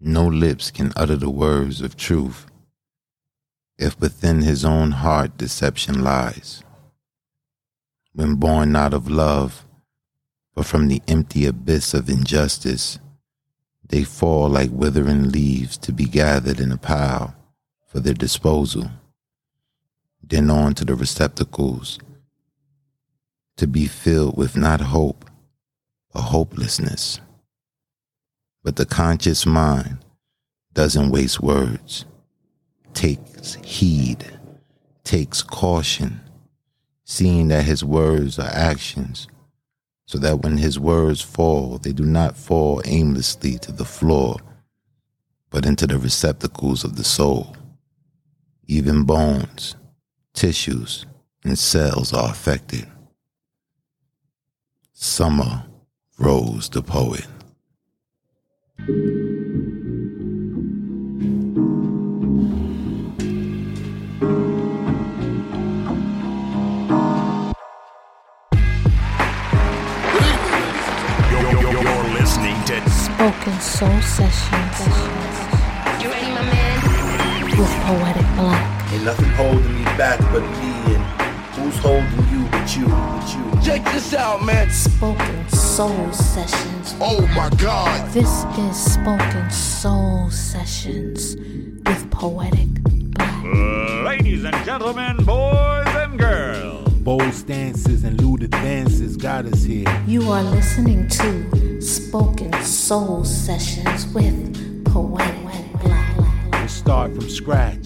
No lips can utter the words of truth if within his own heart deception lies. When born not of love, but from the empty abyss of injustice, they fall like withering leaves to be gathered in a pile for their disposal, then on to the receptacles to be filled with not hope, but hopelessness. But the conscious mind doesn't waste words, takes heed, takes caution, seeing that his words are actions so that when his words fall, they do not fall aimlessly to the floor, but into the receptacles of the soul. Even bones, tissues, and cells are affected. Summer Rose the poet. Spoken Soul Sessions. You ready, my man? With Poetic Black. Ain't nothing holding me back but me and who's holding you but you, but you. Check this out, man. Spoken Soul Sessions. Oh my God. This is Spoken Soul Sessions with Poetic Black. Ladies and gentlemen, boys and girls. Bold stances and lewd advances got us here. You are listening to Spoken Soul Sessions with Poetic Black. We'll start from scratch,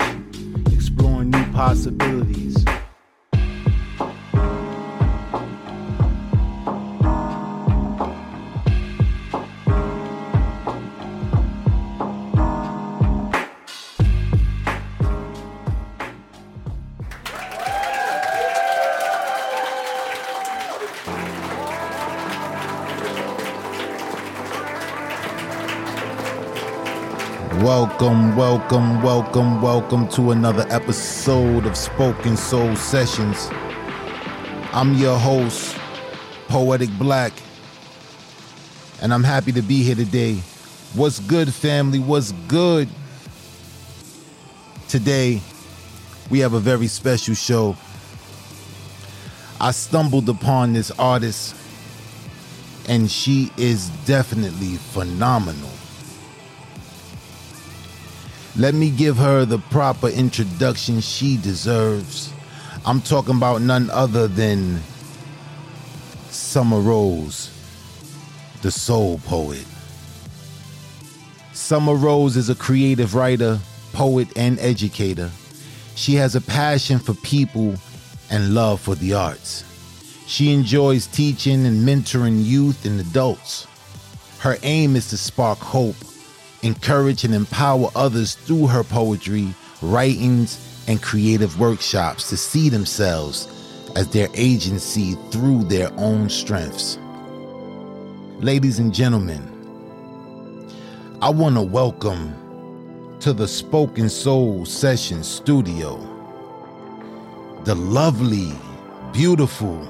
exploring new possibilities. Welcome, welcome, welcome, welcome to another episode of Spoken Soul Sessions. I'm your host, Poetic Black, and I'm happy to be here today. What's good, family? What's good? Today, we have a very special show. I stumbled upon this artist, and she is definitely phenomenal. Let me give her the proper introduction she deserves. I'm talking about none other than Summer Rose, the soul poet. Summer Rose is a creative writer, poet, and educator. She has a passion for people and love for the arts. She enjoys teaching and mentoring youth and adults. Her aim is to spark hope encourage and empower others through her poetry, writings, and creative workshops to see themselves as their agency through their own strengths. Ladies and gentlemen, I want to welcome to the Spoken Soul Session Studio the lovely, beautiful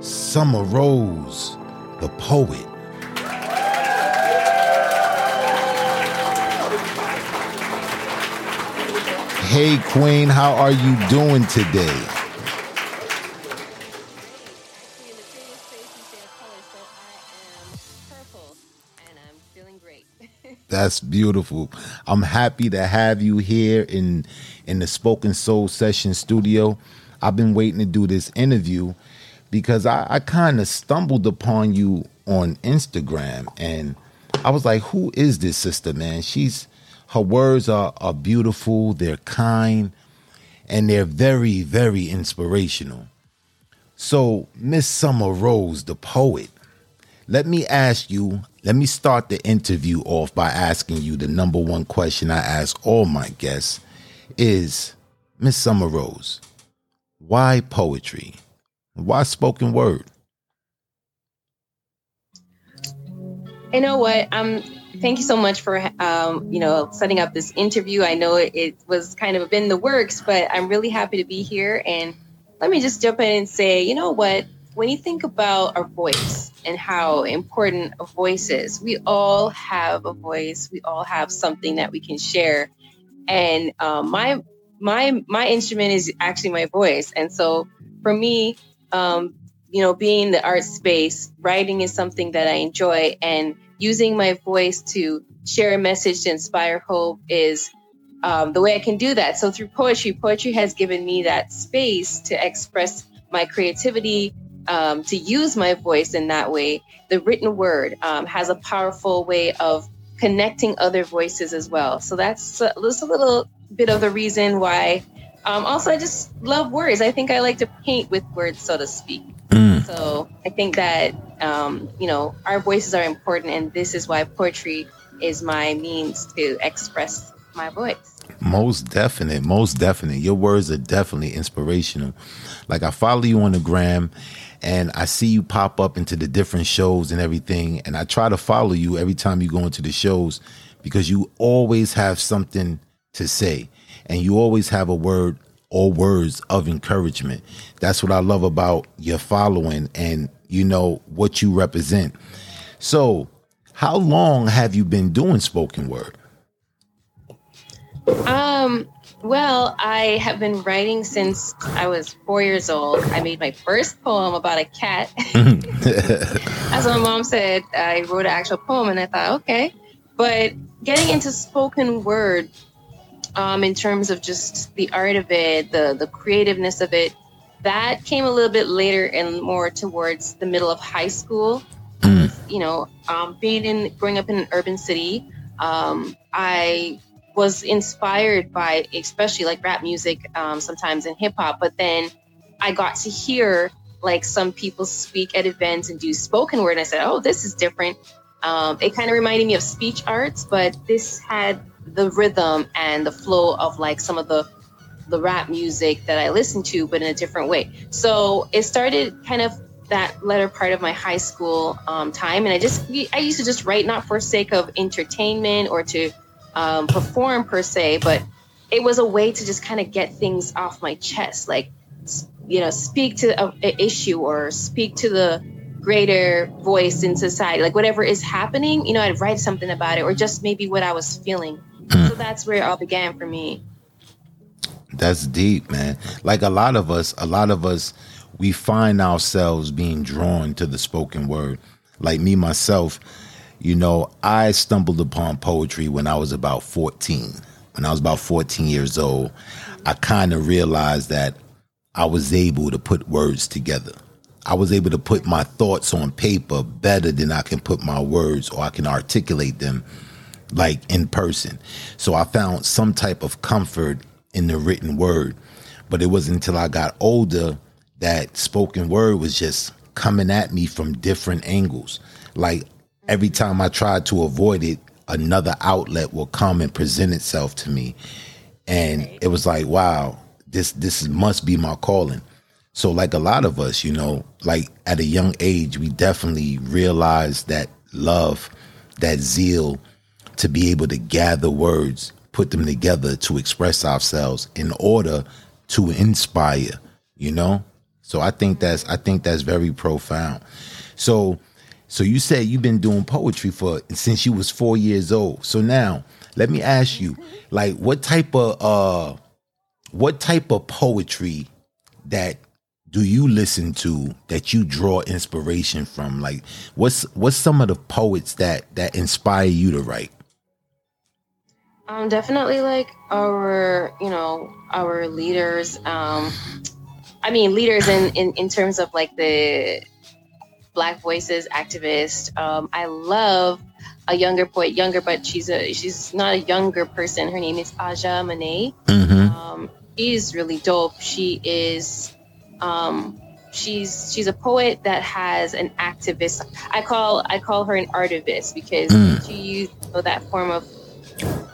Summer Rose, the poet. Hey, Queen, how are you doing today? That's beautiful. I'm happy to have you here in in the Spoken Soul Session studio. I've been waiting to do this interview because I, I kind of stumbled upon you on Instagram and I was like, who is this sister, man? She's her words are, are beautiful, they're kind, and they're very, very inspirational. So, Miss Summer Rose, the poet, let me ask you, let me start the interview off by asking you the number one question I ask all my guests is Miss Summer Rose, why poetry? Why spoken word? You know what? I'm thank you so much for um, you know setting up this interview. I know it, was kind of in the works, but I'm really happy to be here. And let me just jump in and say, you know what? When you think about our voice, and how important a voice is. We all have a voice. We all have something that we can share. And um, my my my instrument is actually my voice. And so for me, um, you know, being in the art space, writing is something that I enjoy, and using my voice to share a message to inspire hope is um, the way I can do that. So through poetry, poetry has given me that space to express my creativity, um, to use my voice in that way. The written word um, has a powerful way of connecting other voices as well. So that's, that's a little bit of the reason why. Um, also, I just love words. I think I like to paint with words, so to speak. Mm. So I think that um, you know our voices are important, and this is why poetry is my means to express my voice. Most definite, most definite. Your words are definitely inspirational. Like I follow you on the gram and I see you pop up into the different shows and everything. And I try to follow you every time you go into the shows because you always have something to say and you always have a word or words of encouragement. That's what I love about your following and you know what you represent. So, how long have you been doing spoken word? Um, well, I have been writing since I was four years old. I made my first poem about a cat. As my mom said, I wrote an actual poem, and I thought, okay. But getting into spoken word, um, in terms of just the art of it, the the creativeness of it, that came a little bit later and more towards the middle of high school. You know, um, being in growing up in an urban city, um, I was inspired by especially like rap music um, sometimes in hip hop but then i got to hear like some people speak at events and do spoken word and i said oh this is different um, it kind of reminded me of speech arts but this had the rhythm and the flow of like some of the the rap music that i listened to but in a different way so it started kind of that latter part of my high school um, time and i just i used to just write not for sake of entertainment or to um, perform per se, but it was a way to just kind of get things off my chest, like you know, speak to a, a issue or speak to the greater voice in society, like whatever is happening. You know, I'd write something about it, or just maybe what I was feeling. Mm. so that's where it all began for me. That's deep, man. Like a lot of us, a lot of us, we find ourselves being drawn to the spoken word. Like me myself, you know, I stumbled upon poetry when I was about 14. When I was about 14 years old, I kind of realized that I was able to put words together. I was able to put my thoughts on paper better than I can put my words or I can articulate them like in person. So I found some type of comfort in the written word. But it wasn't until I got older that spoken word was just coming at me from different angles. Like every time I tried to avoid it, another outlet will come and present itself to me. And it was like, wow, this this must be my calling. So like a lot of us, you know, like at a young age, we definitely realized that love, that zeal to be able to gather words, put them together to express ourselves in order to inspire, you know? So I think that's I think that's very profound. So so you said you've been doing poetry for since you was four years old. So now let me ask you, like, what type of uh, what type of poetry that do you listen to that you draw inspiration from? Like, what's what's some of the poets that that inspire you to write? Um, definitely like our, you know, our leaders. Um, I mean, leaders in, in, in terms of like the Black Voices activist. Um, I love a younger poet, younger, but she's a she's not a younger person. Her name is Aja Monet. Mm-hmm. Um, she's really dope. She is, um, she's she's a poet that has an activist. I call I call her an artivist because Mm. she used you know, that form of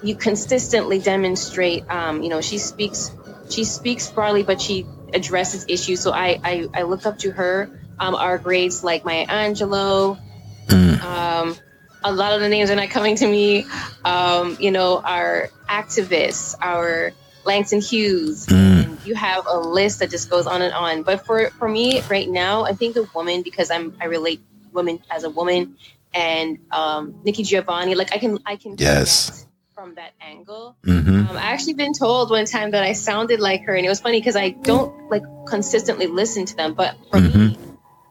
you consistently demonstrate. Um, you know, she speaks she speaks broadly, but she addresses issues. So I I, I look up to her. Um, our greats like Maya Angelou. Mm. Um, a lot of the names are not coming to me. Um, you know, our activists, our Langston Hughes. Mm. You have a list that just goes on and on. But for for me right now, I think a woman because I'm I relate women as a woman and um, Nikki Giovanni. Like I can I can Yes. From that angle. Mm-hmm. Um, I actually been told one time that I sounded like her, and it was funny because I don't like consistently listen to them. But for me,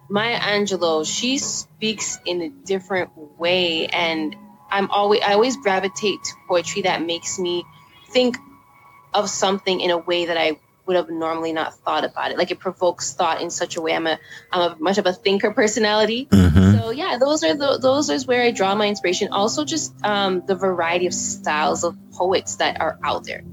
Maya Angelou, she speaks in a different way, and I'm always I always gravitate to poetry that makes me think of something in a way that I would have normally not thought about it. Like it provokes thought in such a way. I'm a I'm a much of a thinker personality. Mm-hmm. So yeah, those are the, those is where I draw my inspiration. Also, just um, the variety of styles of poets that are out there.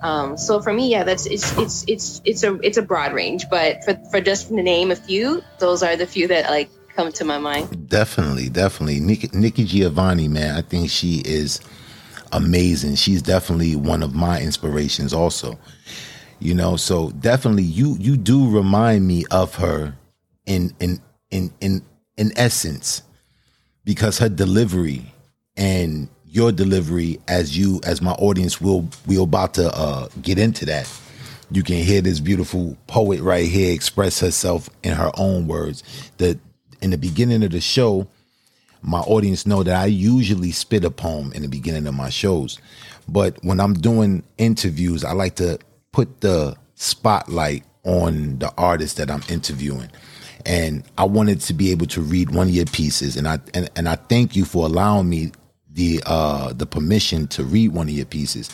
Um, so for me, yeah, that's it's it's it's it's a it's a broad range. But for for just to name a few, those are the few that like come to my mind. Definitely, definitely. Nikki, Nikki Giovanni, man, I think she is amazing. She's definitely one of my inspirations, also. You know, so definitely, you you do remind me of her in in in in in essence, because her delivery and your delivery, as you as my audience will we're about to uh, get into that. You can hear this beautiful poet right here express herself in her own words. That in the beginning of the show, my audience know that I usually spit a poem in the beginning of my shows. But when I'm doing interviews, I like to put the spotlight on the artist that I'm interviewing. And I wanted to be able to read one of your pieces and I and, and I thank you for allowing me the uh the permission to read one of your pieces.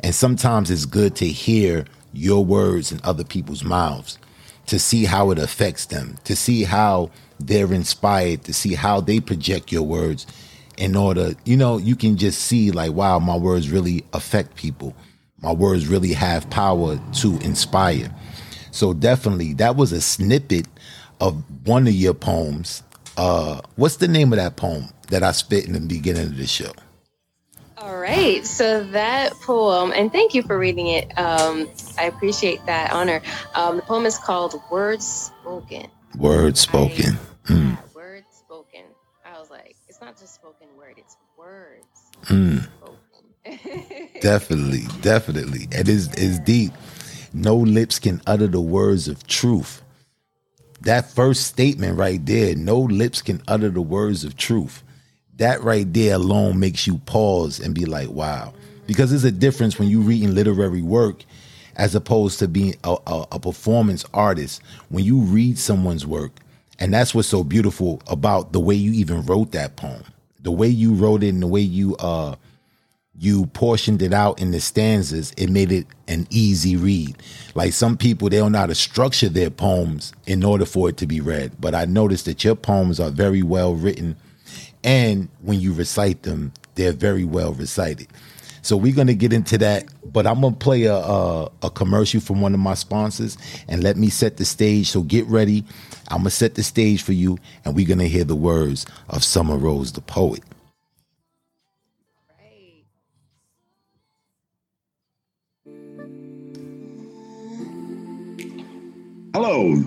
And sometimes it's good to hear your words in other people's mouths to see how it affects them, to see how they're inspired, to see how they project your words in order, you know, you can just see like, wow, my words really affect people. My words really have power to inspire. So definitely that was a snippet of one of your poems. Uh what's the name of that poem that I spit in the beginning of the show? All right, so that poem, and thank you for reading it. Um, I appreciate that honor. Um, the poem is called "Words Spoken." Words spoken. Mm, Yeah, words spoken. I was like, it's not just spoken word; it's words mm. Definitely, definitely. It is is deep. No lips can utter the words of truth. That first statement right there, no lips can utter the words of truth. That right there alone makes you pause and be like, wow. Because there's a difference when you're reading literary work as opposed to being a, a, a performance artist. When you read someone's work, and that's what's so beautiful about the way you even wrote that poem. The way you wrote it and the way you uh you portioned it out in the stanzas, it made it an easy read. Like some people, they don't know how to structure their poems in order for it to be read. But I noticed that your poems are very well written. And when you recite them, they're very well recited. So we're gonna get into that, but I'm gonna play a, a a commercial from one of my sponsors, and let me set the stage. So get ready. I'm gonna set the stage for you, and we're gonna hear the words of Summer Rose, the poet. Hello,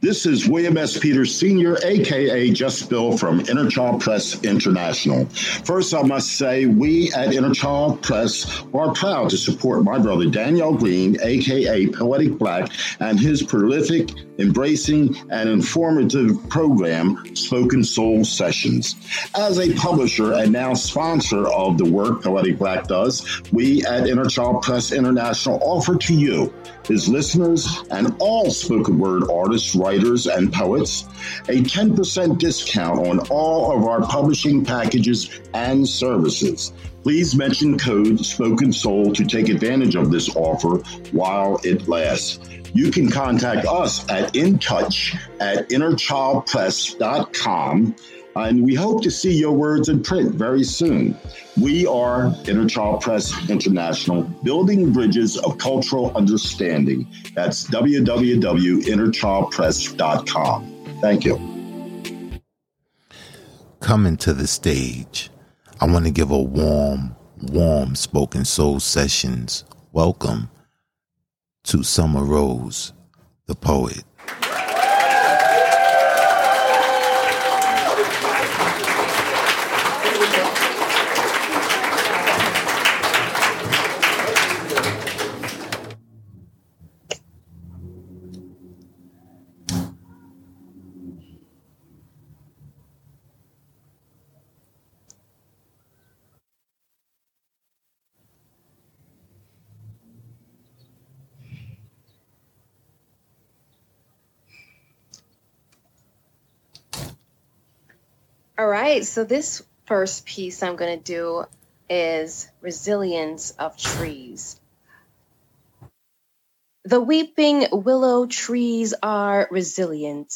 this is William S. Peters Sr., aka Just Bill from Inner Child Press International. First, I must say we at Inner Child Press are proud to support my brother Daniel Green, aka Poetic Black, and his prolific, embracing, and informative program, Spoken Soul Sessions. As a publisher and now sponsor of the work Poetic Black does, we at Inner Child Press International offer to you his listeners and all spoken word artists, writers, and poets a 10% discount on all of our publishing packages and services. Please mention code Spoken Soul to take advantage of this offer while it lasts. You can contact us at intouch at innerchildpress.com and we hope to see your words in print very soon. We are Inner Child Press International, building bridges of cultural understanding. That's www.innerchildpress.com. Thank you. coming to the stage, I want to give a warm, warm spoken soul sessions welcome to Summer Rose, the poet. All right. So this first piece I'm going to do is Resilience of Trees. The weeping willow trees are resilient.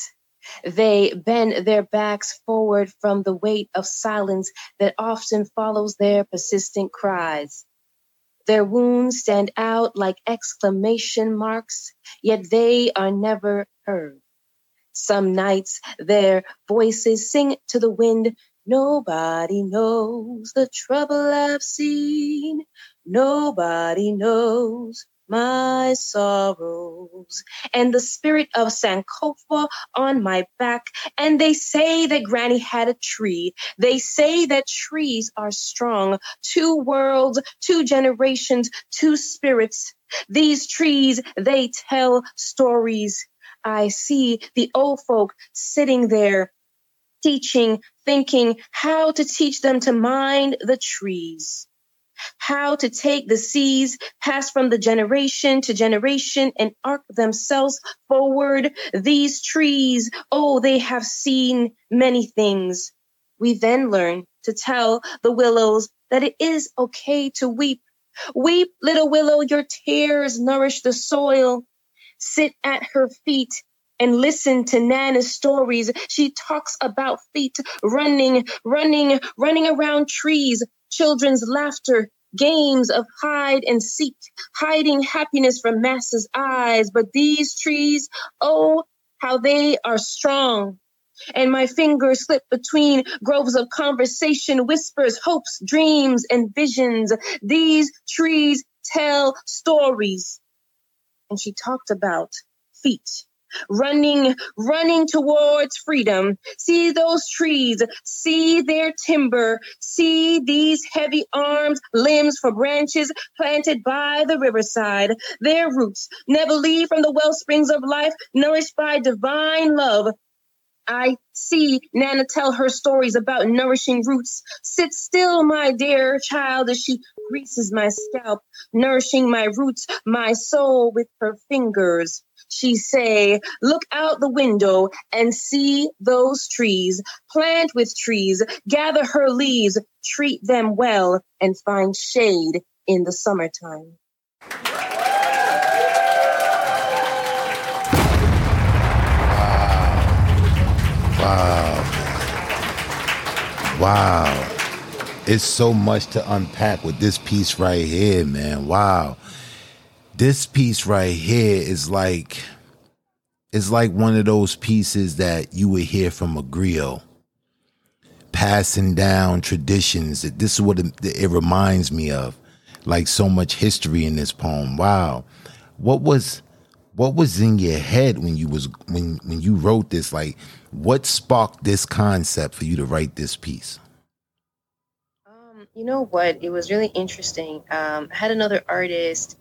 They bend their backs forward from the weight of silence that often follows their persistent cries. Their wounds stand out like exclamation marks, yet they are never heard. Some nights their voices sing to the wind. Nobody knows the trouble I've seen. Nobody knows my sorrows and the spirit of Sankofa on my back. And they say that Granny had a tree. They say that trees are strong. Two worlds, two generations, two spirits. These trees, they tell stories. I see the old folk sitting there teaching, thinking how to teach them to mind the trees how to take the seas, pass from the generation to generation and arc themselves forward. These trees, oh, they have seen many things. We then learn to tell the willows that it is okay to weep. Weep, little willow, your tears nourish the soil. Sit at her feet and listen to Nana's stories. She talks about feet running, running, running around trees, children's laughter, games of hide and seek, hiding happiness from masses' eyes. But these trees, oh, how they are strong. And my fingers slip between groves of conversation, whispers, hopes, dreams, and visions. These trees tell stories. And she talked about feet running, running towards freedom. See those trees, see their timber, see these heavy arms, limbs for branches planted by the riverside. Their roots never leave from the well springs of life, nourished by divine love. I see Nana tell her stories about nourishing roots. Sit still, my dear child, as she greases my scalp, nourishing my roots, my soul with her fingers she say, look out the window and see those trees, plant with trees, gather her leaves, treat them well, and find shade in the summertime. Wow. Wow. It's so much to unpack with this piece right here, man. Wow this piece right here is like it's like one of those pieces that you would hear from a griot passing down traditions that this is what it, it reminds me of like so much history in this poem wow what was what was in your head when you was when when you wrote this? Like what sparked this concept for you to write this piece? Um, you know what? It was really interesting. Um, i had another artist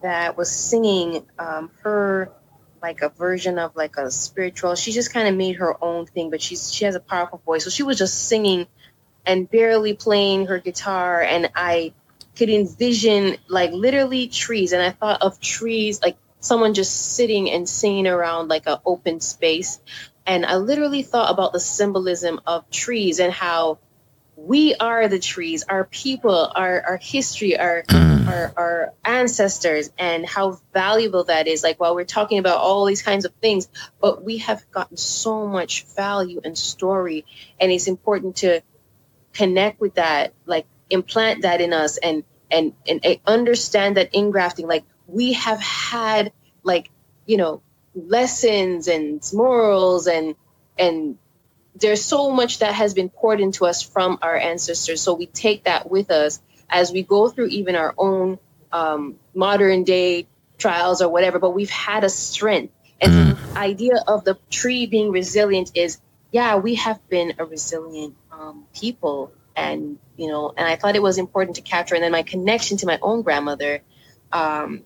that was singing um, her like a version of like a spiritual. She just kind of made her own thing, but she's she has a powerful voice. So she was just singing and barely playing her guitar, and I could envision like literally trees, and I thought of trees like someone just sitting and singing around like an open space, and I literally thought about the symbolism of trees and how we are the trees, our people, our, our history, our, mm. our, our ancestors, and how valuable that is. Like while we're talking about all these kinds of things, but we have gotten so much value and story, and it's important to connect with that, like implant that in us, and and and understand that ingrafting. Like we have had, like you know, lessons and morals and and there's so much that has been poured into us from our ancestors. So we take that with us as we go through even our own um, modern day trials or whatever. But we've had a strength. And mm. the idea of the tree being resilient is, yeah, we have been a resilient um, people. And, you know, and I thought it was important to capture. And then my connection to my own grandmother, um,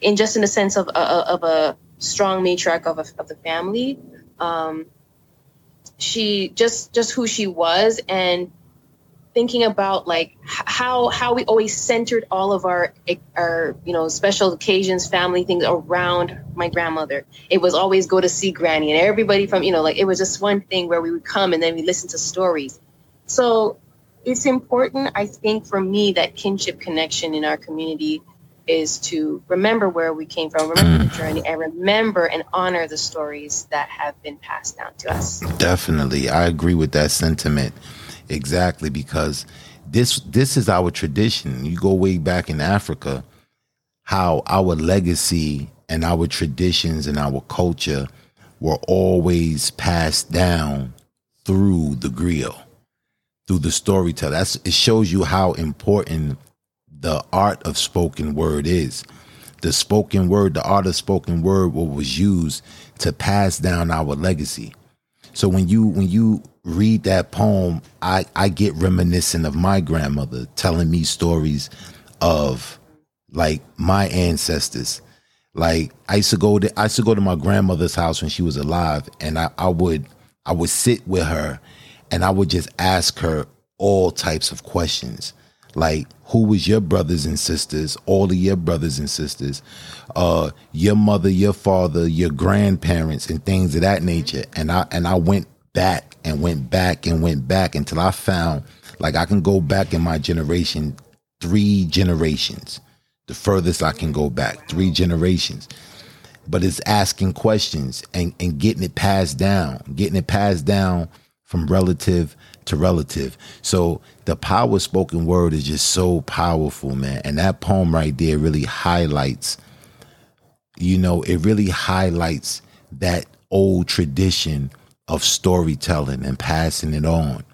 in just in the sense of, uh, of a strong matriarch of, a, of the family. Um, she just just who she was and thinking about like how how we always centered all of our our you know special occasions family things around my grandmother it was always go to see granny and everybody from you know like it was just one thing where we would come and then we listen to stories so it's important i think for me that kinship connection in our community is to remember where we came from remember the mm. journey and remember and honor the stories that have been passed down to us Definitely. I agree with that sentiment. Exactly because this this is our tradition. You go way back in Africa, how our legacy and our traditions and our culture were always passed down through the griot, through the storyteller. That's it shows you how important the art of spoken word is. The spoken word, the art of spoken word, what was used to pass down our legacy. So when you when you read that poem, I I get reminiscent of my grandmother telling me stories of like my ancestors. Like I used to go to I used to go to my grandmother's house when she was alive, and I, I would I would sit with her, and I would just ask her all types of questions, like who was your brothers and sisters, all of your brothers and sisters, uh, your mother, your father, your grandparents, and things of that nature. And I and I went back and went back and went back until I found like I can go back in my generation three generations the furthest I can go back, three generations. But it's asking questions and, and getting it passed down, getting it passed down from relative to relative. So the power spoken word is just so powerful, man. And that poem right there really highlights, you know, it really highlights that old tradition of storytelling and passing it on.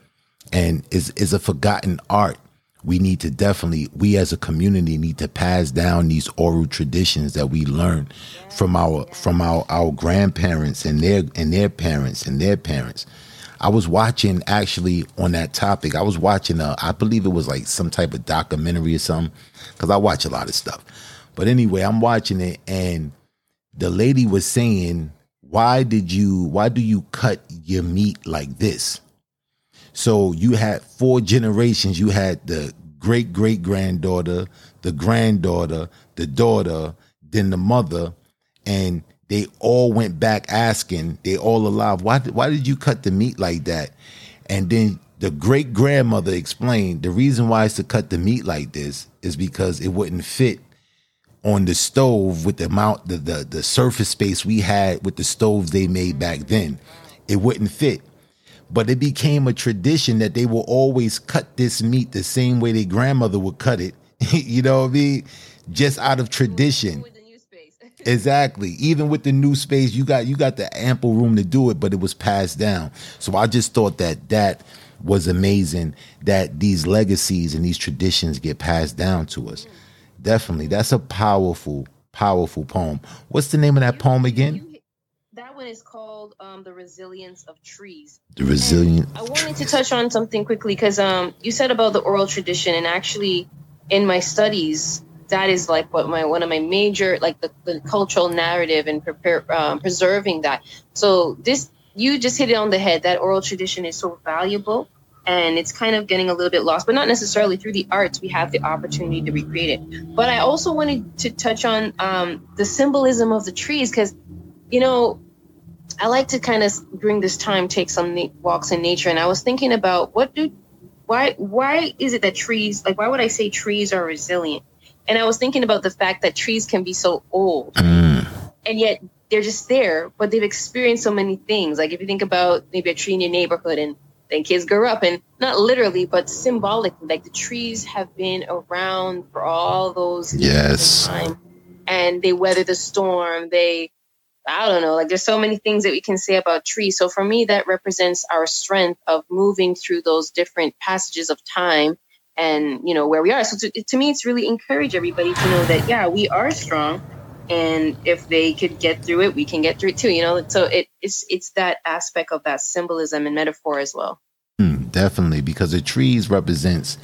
And is is a forgotten art we need to definitely we as a community need to pass down these oral traditions that we learned from our from our our grandparents and their and their parents and their parents i was watching actually on that topic. I was watching a i believe it was like some type of documentary or something because i watch a lot of stuff. But anyway i'm watching it and the lady was saying why did you why do you cut your meat like this? So you had four generations. You had the great great granddaughter, the granddaughter, the daughter, then the mother, and they all went back asking. They all alive. Why? Why did you cut the meat like that? And then the great grandmother explained the reason why it's to cut the meat like this is because it wouldn't fit on the stove with the amount the, the the surface space we had with the stoves they made back then. It wouldn't fit but it became a tradition that they will always cut this meat the same way their grandmother would cut it. you know what I mean? Just out of tradition. Exactly. Even with the new space, you got you got the ample room to do it, but it was passed down. So I just thought that that was amazing that these legacies and these traditions get passed down to us. Definitely. That's a powerful, powerful poem. What's the name of that poem again? that one is called um, the resilience of trees The resilient. I wanted to touch on something quickly because um, you said about the oral tradition, and actually, in my studies, that is like what my one of my major like the, the cultural narrative and prepare um, preserving that. So this you just hit it on the head. That oral tradition is so valuable, and it's kind of getting a little bit lost, but not necessarily through the arts. We have the opportunity to recreate it. But I also wanted to touch on um, the symbolism of the trees because, you know, I like to kind of during this time take some na- walks in nature, and I was thinking about what do, why, why is it that trees, like, why would I say trees are resilient? And I was thinking about the fact that trees can be so old, Mm, and yet they're just there, but they've experienced so many things. Like if you think about maybe a tree in your neighborhood, and then kids grow up, and not literally, but symbolically, like the trees have been around for all those years Yes. time, and they weather the storm. They I don't know, like there's so many things that we can say about trees. So for me, that represents our strength of moving through those different passages of time and, you know, where we are. So to, to me, it's really encourage everybody to know that, yeah, we are strong. And if they could get through it, we can get through it too, you know? So it, it's, it's that aspect of that symbolism and metaphor as well. mm, definitely, because the trees represents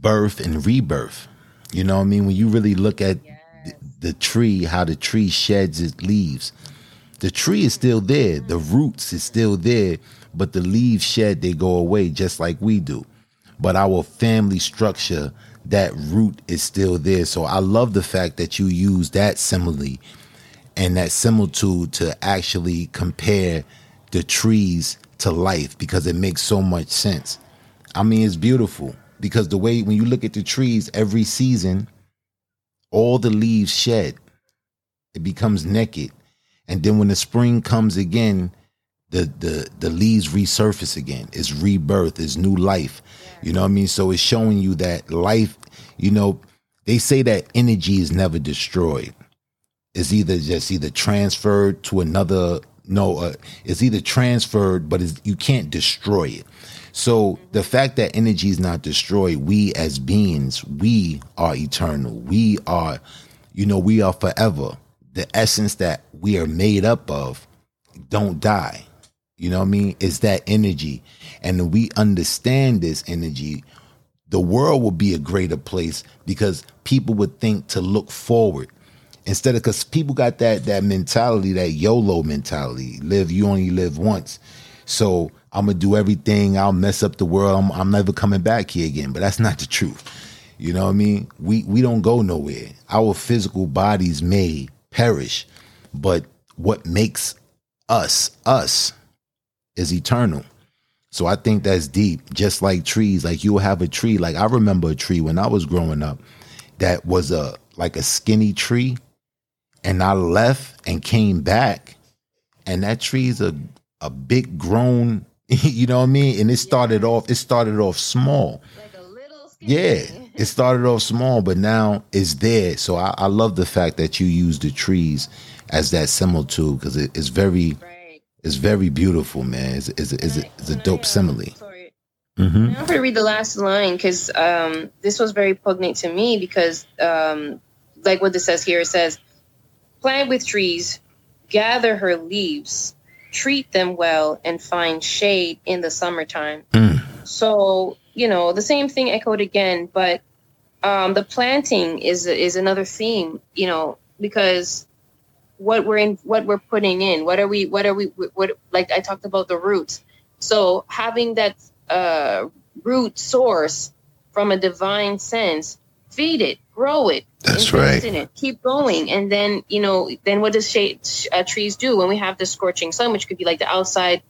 birth and rebirth. You know what I mean? When you really look at th- the tree, how the tree sheds its leaves, the tree is still there, the roots is still there, but the leaves shed, they go away just like we do. But our family structure, that root is still there. So I love the fact that you use that simile and that similitude to actually compare the trees to life because it makes so much sense. I mean, it's beautiful because the way when you look at the trees every season, all the leaves shed, it becomes naked, and then when the spring comes again, the the the leaves resurface again. It's rebirth. It's new life. You know what I mean? So it's showing you that life. You know, they say that energy is never destroyed. It's either just either transferred to another. No, uh, it's either transferred, but it's, you can't destroy it. So the fact that energy is not destroyed, we as beings, we are eternal. We are, you know, we are forever. The essence that we are made up of don't die. You know what I mean? It's that energy. And we understand this energy, the world will be a greater place because people would think to look forward instead of because people got that that mentality, that YOLO mentality. Live, you only live once. So I'm gonna do everything. I'll mess up the world. I'm, I'm never coming back here again. But that's not the truth. You know what I mean? We we don't go nowhere. Our physical bodies may perish, but what makes us us is eternal. So I think that's deep. Just like trees, like you'll have a tree. Like I remember a tree when I was growing up that was a like a skinny tree, and I left and came back, and that tree's a a big grown. You know what I mean? And it started off. It started off small. Yeah, it started off small, but now it's there. So I, I love the fact that you use the trees as that similitude because it, it's very, it's very beautiful, man. It's, it's, it's, it's a dope simile. Mm-hmm. I'm going to read the last line because um, this was very poignant to me because, um, like what this says here, it says, plant with trees, gather her leaves, treat them well, and find shade in the summertime. So, you know, the same thing echoed again, but um, the planting is is another theme, you know, because what we're in, what we're putting in, what are we, what are we, what like I talked about the roots. So having that uh, root source from a divine sense, feed it, grow it, That's right. it, keep going, and then you know, then what does shade, uh, trees do when we have the scorching sun, which could be like the outside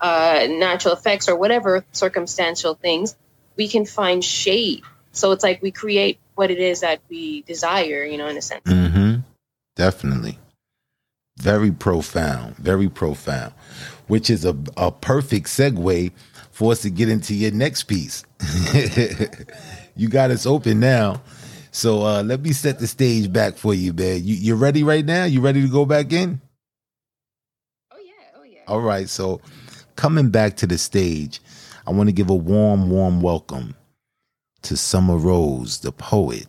uh, natural effects or whatever circumstantial things, we can find shade. So it's like we create what it is that we desire, you know, in a sense. Mm-hmm. Definitely. Very profound. Very profound. Which is a, a perfect segue for us to get into your next piece. you got us open now. So uh let me set the stage back for you, man. You you ready right now? You ready to go back in? Oh yeah, oh yeah. All right, so coming back to the stage, I want to give a warm, warm welcome to Summer Rose, the poet.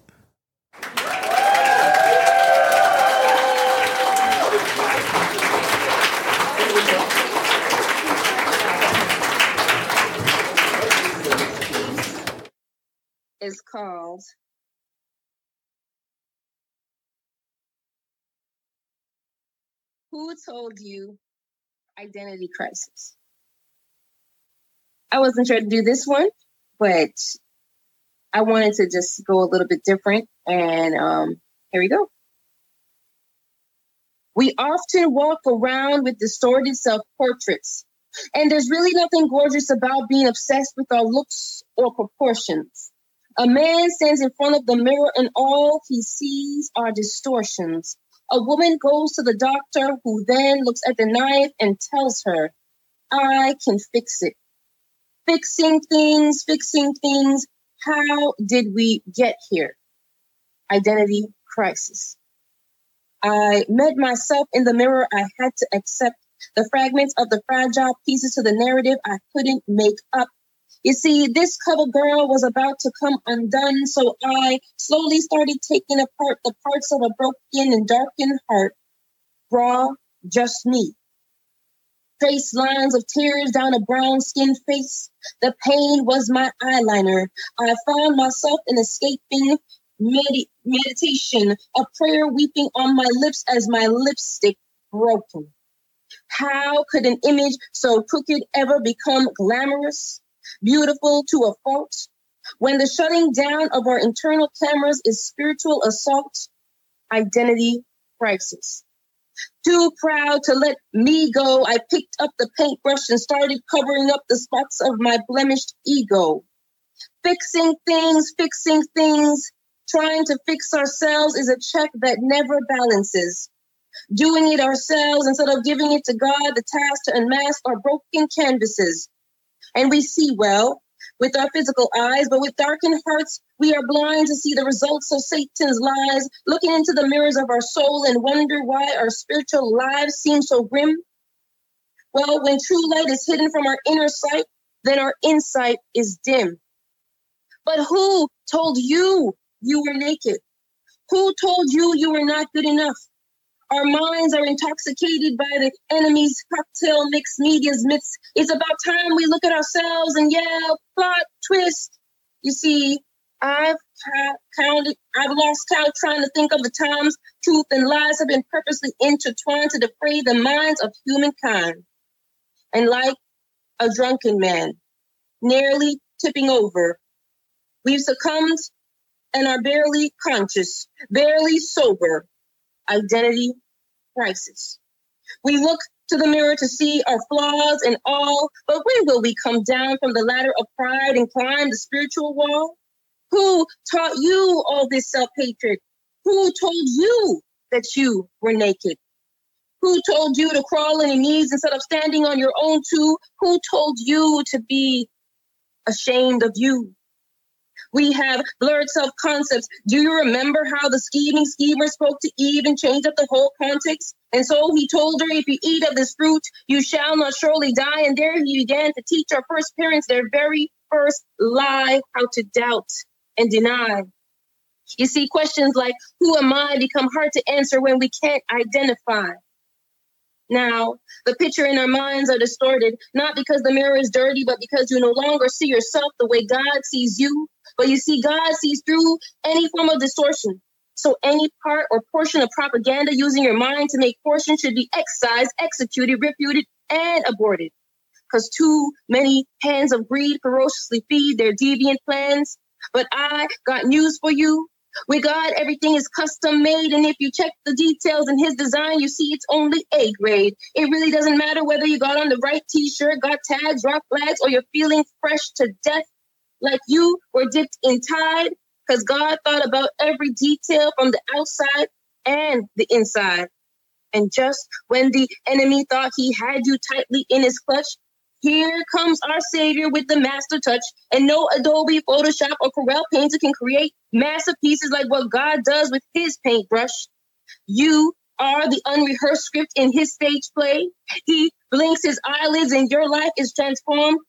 Is called Who Told You Identity Crisis? I wasn't sure to do this one, but I wanted to just go a little bit different. And um, here we go. We often walk around with distorted self portraits, and there's really nothing gorgeous about being obsessed with our looks or proportions. A man stands in front of the mirror, and all he sees are distortions. A woman goes to the doctor, who then looks at the knife and tells her, I can fix it. Fixing things, fixing things. How did we get here? Identity crisis. I met myself in the mirror. I had to accept the fragments of the fragile pieces to the narrative I couldn't make up. You see, this cover girl was about to come undone, so I slowly started taking apart the parts of a broken and darkened heart. Raw, just me. Trace lines of tears down a brown skinned face. The pain was my eyeliner. I found myself in escaping medi- meditation, a prayer weeping on my lips as my lipstick broken. How could an image so crooked ever become glamorous, beautiful to a fault? When the shutting down of our internal cameras is spiritual assault, identity crisis. Too proud to let me go, I picked up the paintbrush and started covering up the spots of my blemished ego. Fixing things, fixing things, trying to fix ourselves is a check that never balances. Doing it ourselves instead of giving it to God, the task to unmask our broken canvases. And we see well with our physical eyes, but with darkened hearts, we are blind to see the results of Satan's lies, looking into the mirrors of our soul and wonder why our spiritual lives seem so grim. Well, when true light is hidden from our inner sight, then our insight is dim. But who told you you were naked? Who told you you were not good enough? Our minds are intoxicated by the enemy's cocktail mixed media's myths. It's about time we look at ourselves and yell, plot, twist. You see, I've counted, I've lost count trying to think of the times truth and lies have been purposely intertwined to defray the minds of humankind. And like a drunken man, nearly tipping over, we've succumbed and are barely conscious, barely sober. Identity crisis. We look to the mirror to see our flaws and all, but when will we come down from the ladder of pride and climb the spiritual wall? Who taught you all this self hatred? Who told you that you were naked? Who told you to crawl on your knees instead of standing on your own two? Who told you to be ashamed of you? We have blurred self concepts. Do you remember how the scheming schemer spoke to Eve and changed up the whole context? And so he told her, If you eat of this fruit, you shall not surely die. And there he began to teach our first parents their very first lie how to doubt and deny. You see, questions like, Who am I? become hard to answer when we can't identify. Now, the picture in our minds are distorted, not because the mirror is dirty, but because you no longer see yourself the way God sees you. But you see, God sees through any form of distortion. So any part or portion of propaganda using your mind to make portion should be excised, executed, refuted, and aborted. Because too many hands of greed ferociously feed their deviant plans. But I got news for you. With God, everything is custom made, and if you check the details in His design, you see it's only A grade. It really doesn't matter whether you got on the right t shirt, got tags, rock flags, or you're feeling fresh to death like you were dipped in tide because God thought about every detail from the outside and the inside. And just when the enemy thought he had you tightly in his clutch, here comes our Savior with the master touch. And no Adobe, Photoshop, or Corel Painter can create masterpieces like what God does with his paintbrush. You are the unrehearsed script in his stage play. He blinks his eyelids and your life is transformed.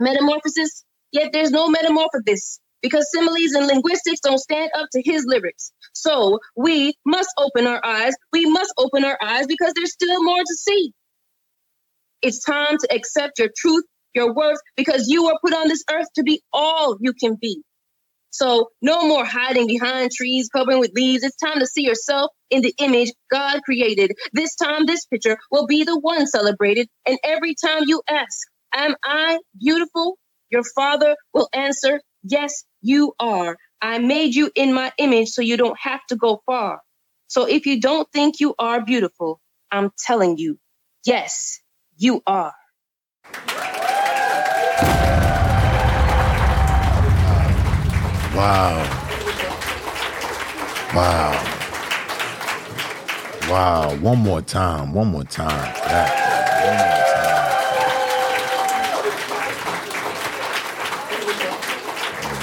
Metamorphosis Yet there's no metamorphosis because similes and linguistics don't stand up to his lyrics. So we must open our eyes. We must open our eyes because there's still more to see. It's time to accept your truth, your worth, because you were put on this earth to be all you can be. So no more hiding behind trees covering with leaves. It's time to see yourself in the image God created. This time, this picture will be the one celebrated. And every time you ask, Am I beautiful? Your father will answer, Yes, you are. I made you in my image so you don't have to go far. So if you don't think you are beautiful, I'm telling you, yes, you are. Wow. Wow. Wow. One more time. One more time. That, one more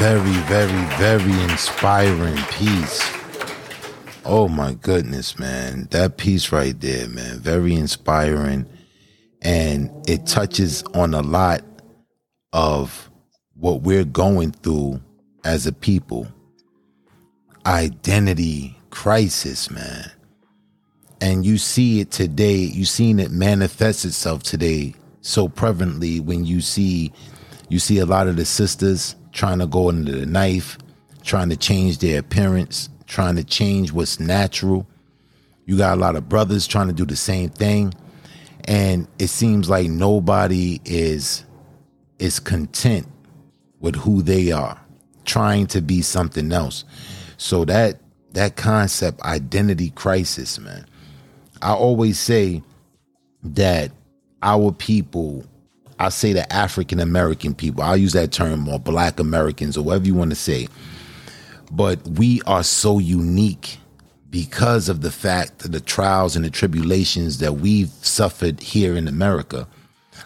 very, very, very inspiring piece. Oh my goodness, man. That piece right there, man. Very inspiring. And it touches on a lot of what we're going through as a people. Identity crisis, man. And you see it today, you seen it manifest itself today so prevalently when you see you see a lot of the sisters trying to go into the knife, trying to change their appearance, trying to change what's natural. You got a lot of brothers trying to do the same thing. And it seems like nobody is is content with who they are. trying to be something else. So that that concept identity crisis, man. I always say that our people, I say the African American people, I'll use that term or black Americans or whatever you want to say. But we are so unique because of the fact that the trials and the tribulations that we've suffered here in America.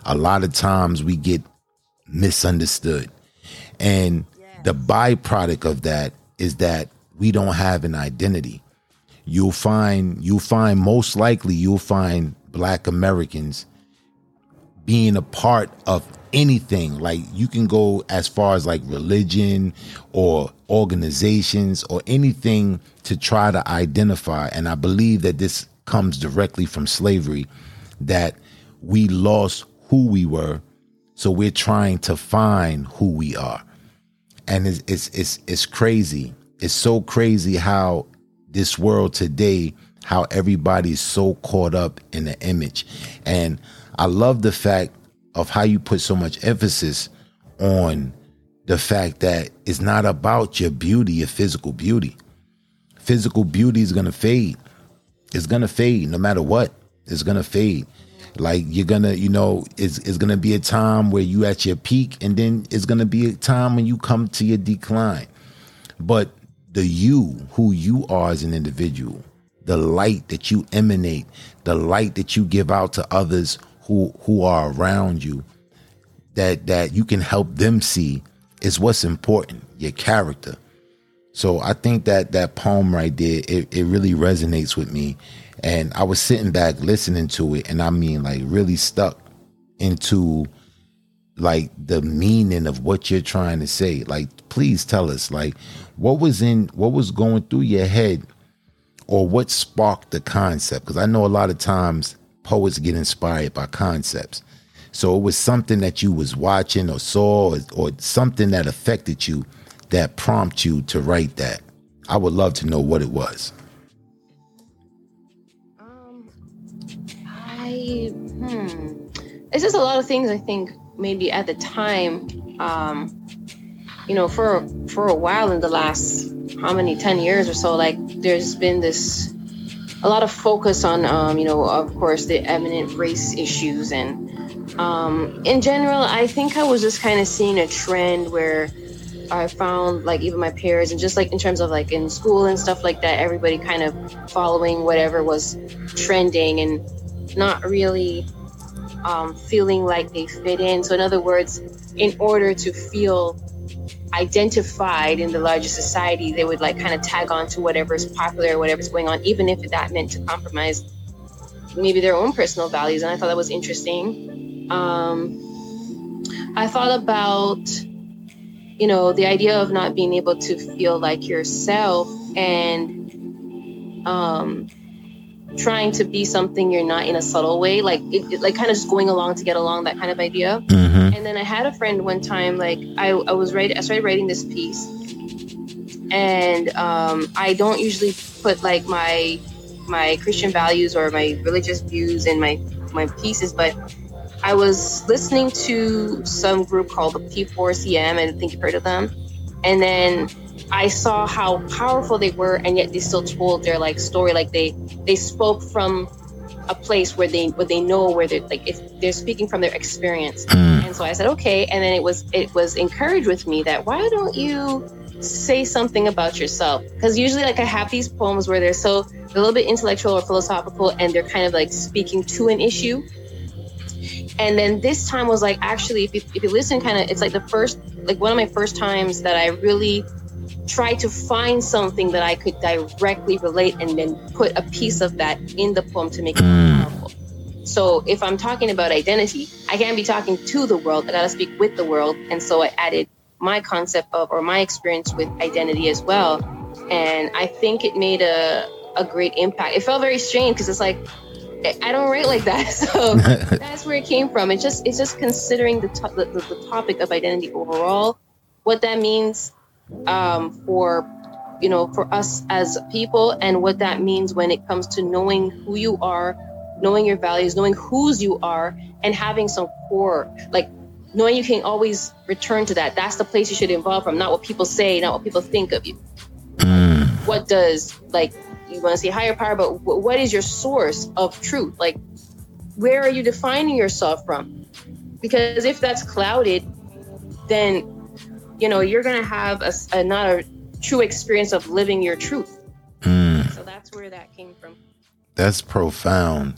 A lot of times we get misunderstood. And the byproduct of that is that we don't have an identity. You'll find you'll find most likely you'll find black Americans being a part of anything. Like you can go as far as like religion or organizations or anything to try to identify. And I believe that this comes directly from slavery, that we lost who we were. So we're trying to find who we are. And it's it's it's, it's crazy. It's so crazy how this world today, how everybody's so caught up in the image. And I love the fact of how you put so much emphasis on the fact that it's not about your beauty, your physical beauty. Physical beauty is going to fade. It's going to fade no matter what. It's going to fade. Like you're going to, you know, it's, it's going to be a time where you at your peak and then it's going to be a time when you come to your decline. But the you, who you are as an individual, the light that you emanate, the light that you give out to others who who are around you that that you can help them see is what's important your character. So i think that that poem right there it, it really resonates with me. And i was sitting back listening to it and i mean like really stuck into like the meaning of what you're trying to say. Like please tell us like what was in what was going through your head or what sparked the concept? Because i know a lot of times poets get inspired by concepts. So it was something that you was watching or saw or, or something that affected you that prompted you to write that. I would love to know what it was. Um, I hmm. It's just a lot of things. I think maybe at the time, um, you know, for for a while in the last how many ten years or so, like there's been this a lot of focus on, um, you know, of course, the eminent race issues. And um, in general, I think I was just kind of seeing a trend where I found, like, even my peers, and just like in terms of like in school and stuff like that, everybody kind of following whatever was trending and not really um, feeling like they fit in. So, in other words, in order to feel identified in the larger society, they would like kind of tag on to whatever's popular, whatever's going on, even if that meant to compromise maybe their own personal values. And I thought that was interesting. Um, I thought about, you know, the idea of not being able to feel like yourself and um, trying to be something you're not in a subtle way, like it, it, like kind of just going along to get along, that kind of idea. Mm-hmm. And then I had a friend one time, like I, I was writing, I started writing this piece, and um, I don't usually put like my my Christian values or my religious views in my my pieces, but I was listening to some group called the P4CM, I think you've heard of them, and then I saw how powerful they were, and yet they still told their like story. Like they they spoke from a place where they where they know where they're like if they're speaking from their experience. Mm. And so I said okay, and then it was it was encouraged with me that why don't you say something about yourself? Because usually like I have these poems where they're so a little bit intellectual or philosophical, and they're kind of like speaking to an issue. And then this time was like actually if you, if you listen kind of it's like the first like one of my first times that I really tried to find something that I could directly relate and then put a piece of that in the poem to make it mm. powerful. So if I'm talking about identity, I can't be talking to the world. I gotta speak with the world. And so I added my concept of or my experience with identity as well. And I think it made a, a great impact. It felt very strange because it's like I don't write like that. So that's where it came from. It's just it's just considering the, to- the, the topic of identity overall, what that means um, for you know for us as people and what that means when it comes to knowing who you are knowing your values knowing whose you are and having some core like knowing you can always return to that. That's the place you should evolve from, not what people say, not what people think of you. Mm. What does like you want to say higher power, but what is your source of truth? Like, where are you defining yourself from? Because if that's clouded, then you know you're gonna have a, a not a true experience of living your truth. Mm. So that's where that came from. That's profound.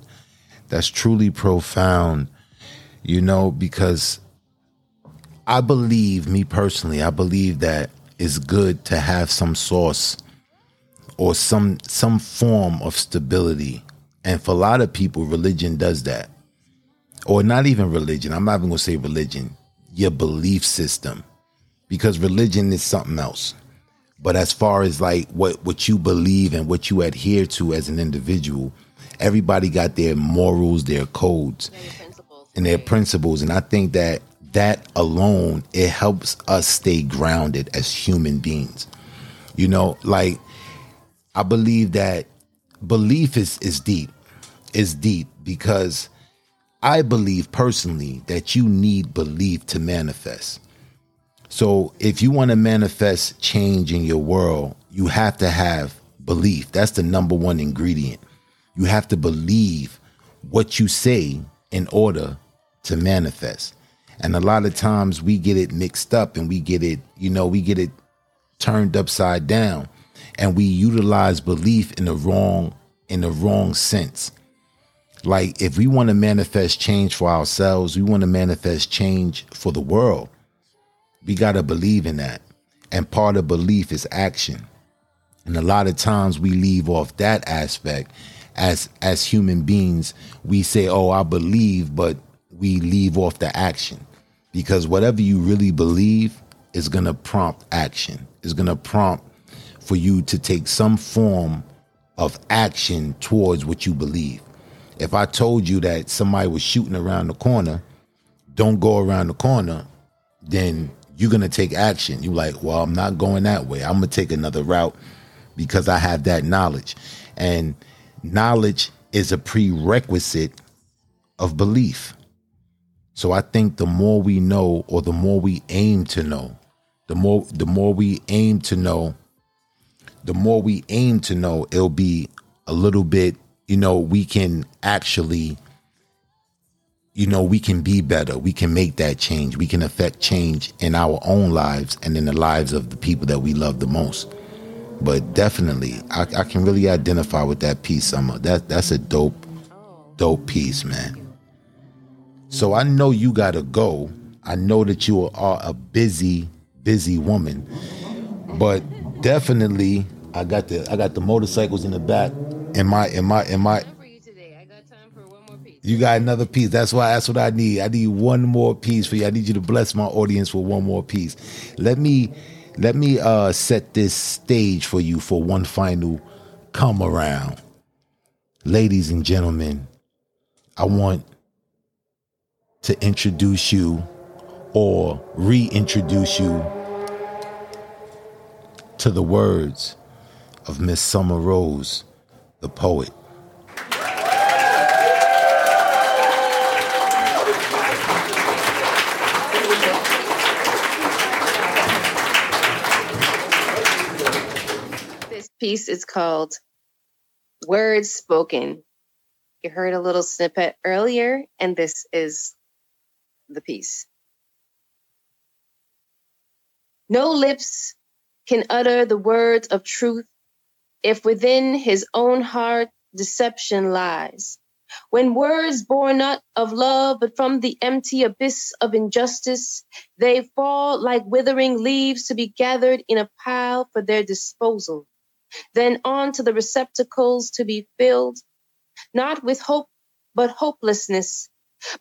That's truly profound. You know, because I believe, me personally, I believe that it's good to have some source or some some form of stability. And for a lot of people, religion does that. Or not even religion. I'm not even gonna say religion, your belief system. Because religion is something else. But as far as like what, what you believe and what you adhere to as an individual, everybody got their morals, their codes, and their principles. And I think that that alone, it helps us stay grounded as human beings. You know, like I believe that belief is, is deep. Is deep because I believe personally that you need belief to manifest. So if you want to manifest change in your world, you have to have belief. That's the number one ingredient. You have to believe what you say in order to manifest. And a lot of times we get it mixed up and we get it, you know, we get it turned upside down and we utilize belief in the wrong in the wrong sense. Like if we want to manifest change for ourselves, we want to manifest change for the world we got to believe in that. And part of belief is action. And a lot of times we leave off that aspect as as human beings. We say, "Oh, I believe," but we leave off the action. Because whatever you really believe is going to prompt action. Is going to prompt for you to take some form of action towards what you believe. If I told you that somebody was shooting around the corner, don't go around the corner, then you're going to take action. You're like, well, I'm not going that way. I'm going to take another route because I have that knowledge. And knowledge is a prerequisite of belief. So I think the more we know or the more we aim to know, the more the more we aim to know, the more we aim to know, it'll be a little bit, you know, we can actually you know, we can be better. We can make that change. We can affect change in our own lives and in the lives of the people that we love the most. But definitely, I, I can really identify with that piece, Summer. That that's a dope, dope piece, man. So I know you gotta go. I know that you are a busy, busy woman. But definitely, I got the I got the motorcycles in the back. In my in my in my you got another piece. That's why that's what I need. I need one more piece for you. I need you to bless my audience with one more piece. Let me let me uh set this stage for you for one final come around. Ladies and gentlemen, I want to introduce you or reintroduce you to the words of Miss Summer Rose, the poet. This piece is called Words Spoken. You heard a little snippet earlier, and this is the piece. No lips can utter the words of truth if within his own heart deception lies. When words born not of love, but from the empty abyss of injustice, they fall like withering leaves to be gathered in a pile for their disposal then on to the receptacles to be filled, not with hope, but hopelessness.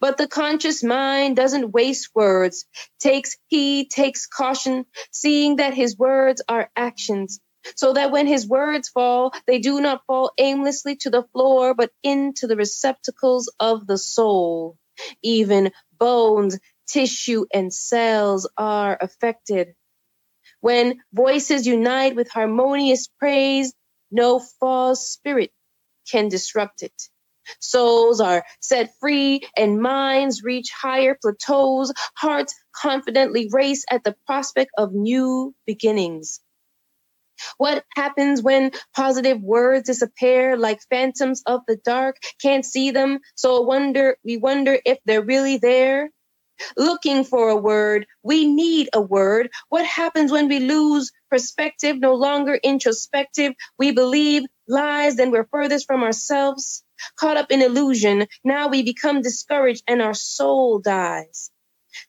But the conscious mind doesn't waste words, takes heed, takes caution, seeing that his words are actions, so that when his words fall, they do not fall aimlessly to the floor, but into the receptacles of the soul. Even bones, tissue, and cells are affected. When voices unite with harmonious praise, no false spirit can disrupt it. Souls are set free and minds reach higher plateaus. Hearts confidently race at the prospect of new beginnings. What happens when positive words disappear like phantoms of the dark? Can't see them, so wonder we wonder if they're really there. Looking for a word, we need a word. What happens when we lose perspective, no longer introspective? We believe lies, then we're furthest from ourselves. Caught up in illusion, now we become discouraged and our soul dies.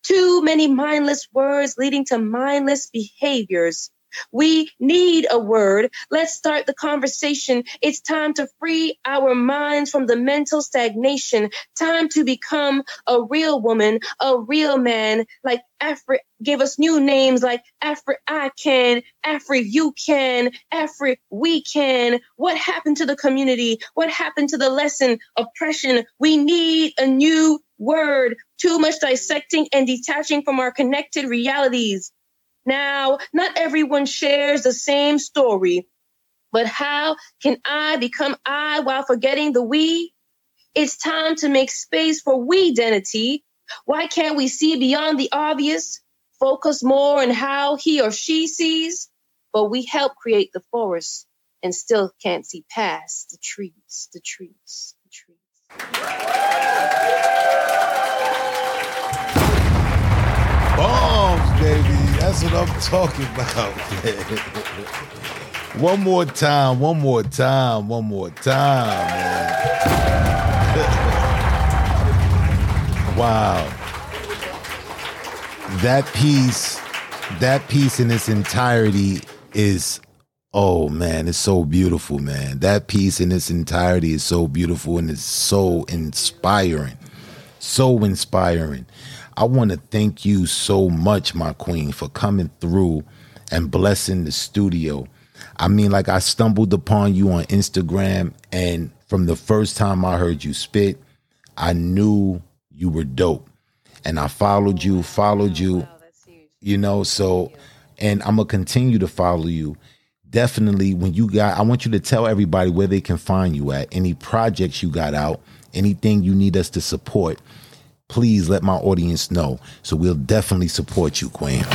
Too many mindless words leading to mindless behaviors. We need a word. Let's start the conversation. It's time to free our minds from the mental stagnation. Time to become a real woman, a real man, like Afri give us new names like Afri I can, Afri you can, Afri we can. What happened to the community? What happened to the lesson? Oppression. We need a new word. Too much dissecting and detaching from our connected realities. Now, not everyone shares the same story, but how can I become I while forgetting the we? It's time to make space for we identity. Why can't we see beyond the obvious? Focus more on how he or she sees, but we help create the forest and still can't see past the trees, the trees, the trees. That's what I'm talking about. one more time, one more time, one more time, man. wow. That piece, that piece in its entirety is oh man, it's so beautiful, man. That piece in its entirety is so beautiful and it's so inspiring. So inspiring. I want to thank you so much, my queen, for coming through and blessing the studio. I mean, like I stumbled upon you on Instagram, and from the first time I heard you spit, I knew you were dope. And I followed you, followed you, you know, so, and I'm going to continue to follow you. Definitely, when you got, I want you to tell everybody where they can find you at, any projects you got out, anything you need us to support please let my audience know. So we'll definitely support you, Queen.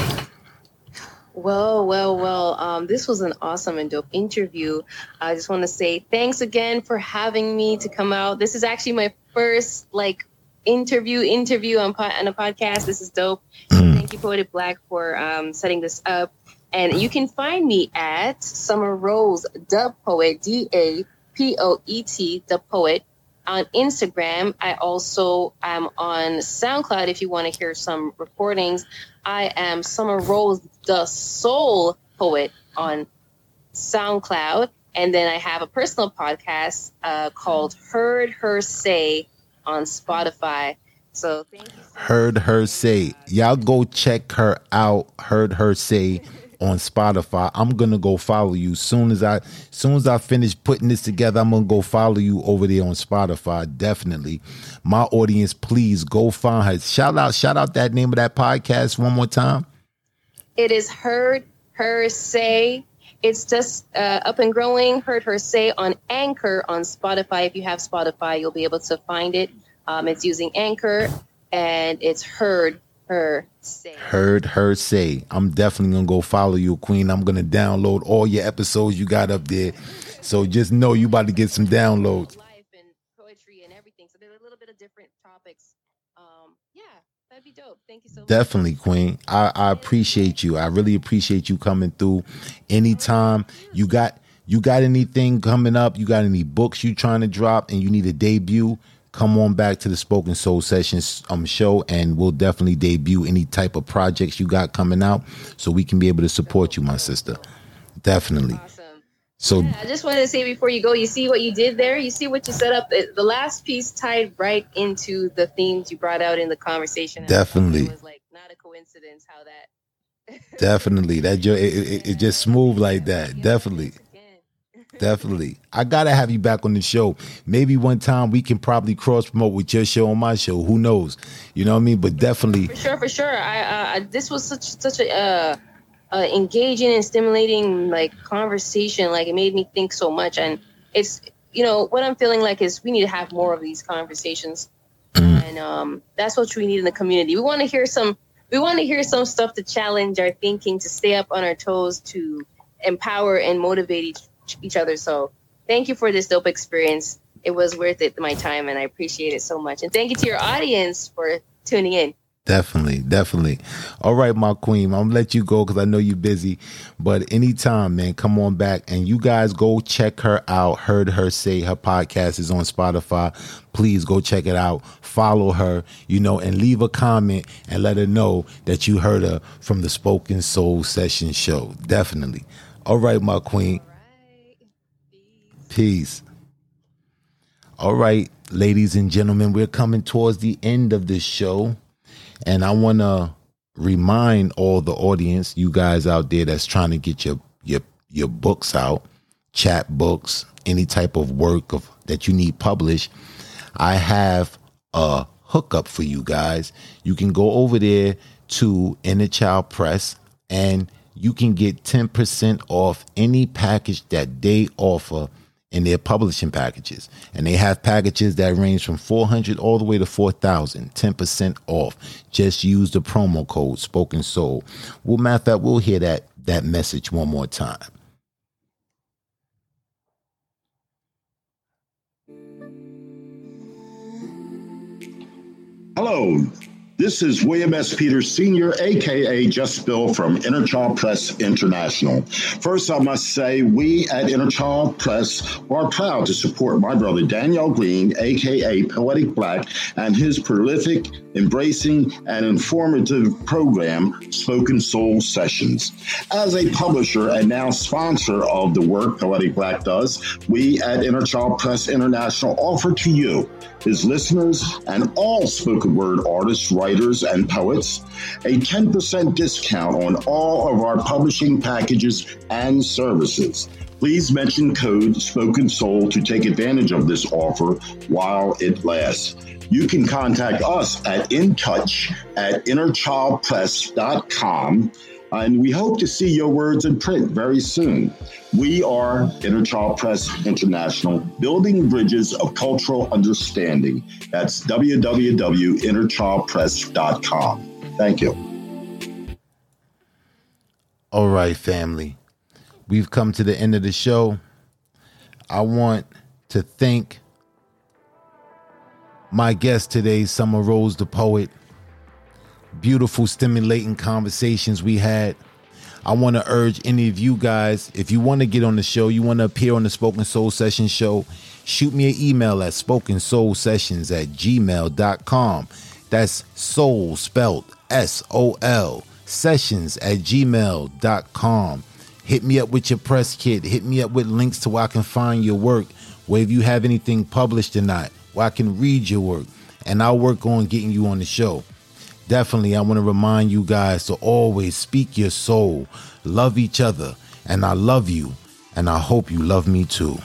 Well, well, well. Um, this was an awesome and dope interview. I just want to say thanks again for having me to come out. This is actually my first like interview interview on, po- on a podcast. This is dope. Thank you, Poetic Black, for um, setting this up. And you can find me at Summer Rose, the poet, D A P O E T, the poet, on Instagram. I also am on SoundCloud if you want to hear some recordings. I am Summer Rose, the soul poet on SoundCloud. And then I have a personal podcast uh, called Heard Her Say on Spotify. So thank you. Heard her say. Y'all go check her out. Heard her say on Spotify. I'm gonna go follow you soon as I soon as I finish putting this together. I'm gonna go follow you over there on Spotify. Definitely, my audience, please go find her. Shout out, shout out that name of that podcast one more time. It is Heard Her Say. It's just uh, up and growing. Heard Her Say on Anchor on Spotify. If you have Spotify, you'll be able to find it. Um, it's using Anchor, and it's Heard Her Say. Heard her say. I'm definitely gonna go follow you, Queen. I'm gonna download all your episodes you got up there. So just know you about to get some downloads. Life and poetry and everything. So they're a little bit of different topics. Um, yeah, that'd be dope. Thank you so much. Definitely, Queen. I, I appreciate you. I really appreciate you coming through. Anytime you got you got anything coming up, you got any books you trying to drop, and you need a debut, come on back to the Spoken Sol Sessions um show, and we'll definitely debut any type of projects you got coming out, so we can be able to support you, my sister. Definitely. Awesome. So Yeah, I just wanted to say before you go, you see what you did there? You see what you set up? The last piece tied right into the themes you brought out in the conversation. And I thought Definitely. It was like not a coincidence how that. definitely that it, it, it just smooth like that. Definitely. Definitely. I gotta have you back on the show. Maybe one time we can probably cross promote with your show on my show. Who knows? You know what I mean? But definitely For sure, for sure. I, uh, this was such such a uh, uh, engaging and stimulating like conversation. Like it made me think so much, and it's you know, what I'm feeling like is we need to have more of these conversations, mm. and um, that's what we need in the community. We want to hear some. We want to hear some stuff to challenge our thinking, to stay up on our toes, to empower and motivate each, each other. So, thank you for this dope experience. It was worth it, my time, and I appreciate it so much. And thank you to your audience for tuning in. Definitely, definitely. All right, my queen, I'm gonna let you go because I know you're busy. But anytime, man, come on back and you guys go check her out. Heard her say her podcast is on Spotify. Please go check it out. Follow her, you know, and leave a comment and let her know that you heard her from the Spoken Sol Session show. Definitely. All right, my queen. Peace. All right, ladies and gentlemen, we're coming towards the end of this show. And I want to remind all the audience, you guys out there that's trying to get your your your books out, chapbooks, any type of work of that you need published, I have a hookup for you guys. You can go over there to Inner Child Press and you can get 10% off any package that they offer in their publishing packages. And they have packages that range from 400 all the way to 4,000, 10% off. Just use the promo code Spoken Soul. Well, matter of fact, we'll hear that, that message one more time. Hello. This is William S. Peters Sr., aka Just Bill from Inner Child Press International. First, I must say we at Inner Child Press are proud to support my brother Daniel Green, aka Poetic Black, and his prolific, embracing, and informative program, Spoken Sol Sessions. As a publisher and now sponsor of the work Poetic Black does, we at Inner Child Press International offer to you his listeners, and all spoken word artists, writers, and poets a 10% discount on all of our publishing packages and services. Please mention code Spoken Soul to take advantage of this offer while it lasts. You can contact us at intouch at innerchildpress.com and we hope to see your words in print very soon. We are Inner Child Press International, building bridges of cultural understanding. That's www.innerchildpress.com. Thank you. All right, family. We've come to the end of the show. I want to thank my guest today, Summer Rose the poet beautiful, stimulating conversations we had. I want to urge any of you guys, if you want to get on the show, you want to appear on the Spoken Sol Session show, shoot me an email at spoken soul sessions at gmail.com. That's soul spelled S O L sessions at gmail.com. Hit me up with your press kit. Hit me up with links to where I can find your work, where if you have anything published or not, where I can read your work. And I'll work on getting you on the show definitely, I want to remind you guys to always speak your soul, love each other, and I love you, and I hope you love me too.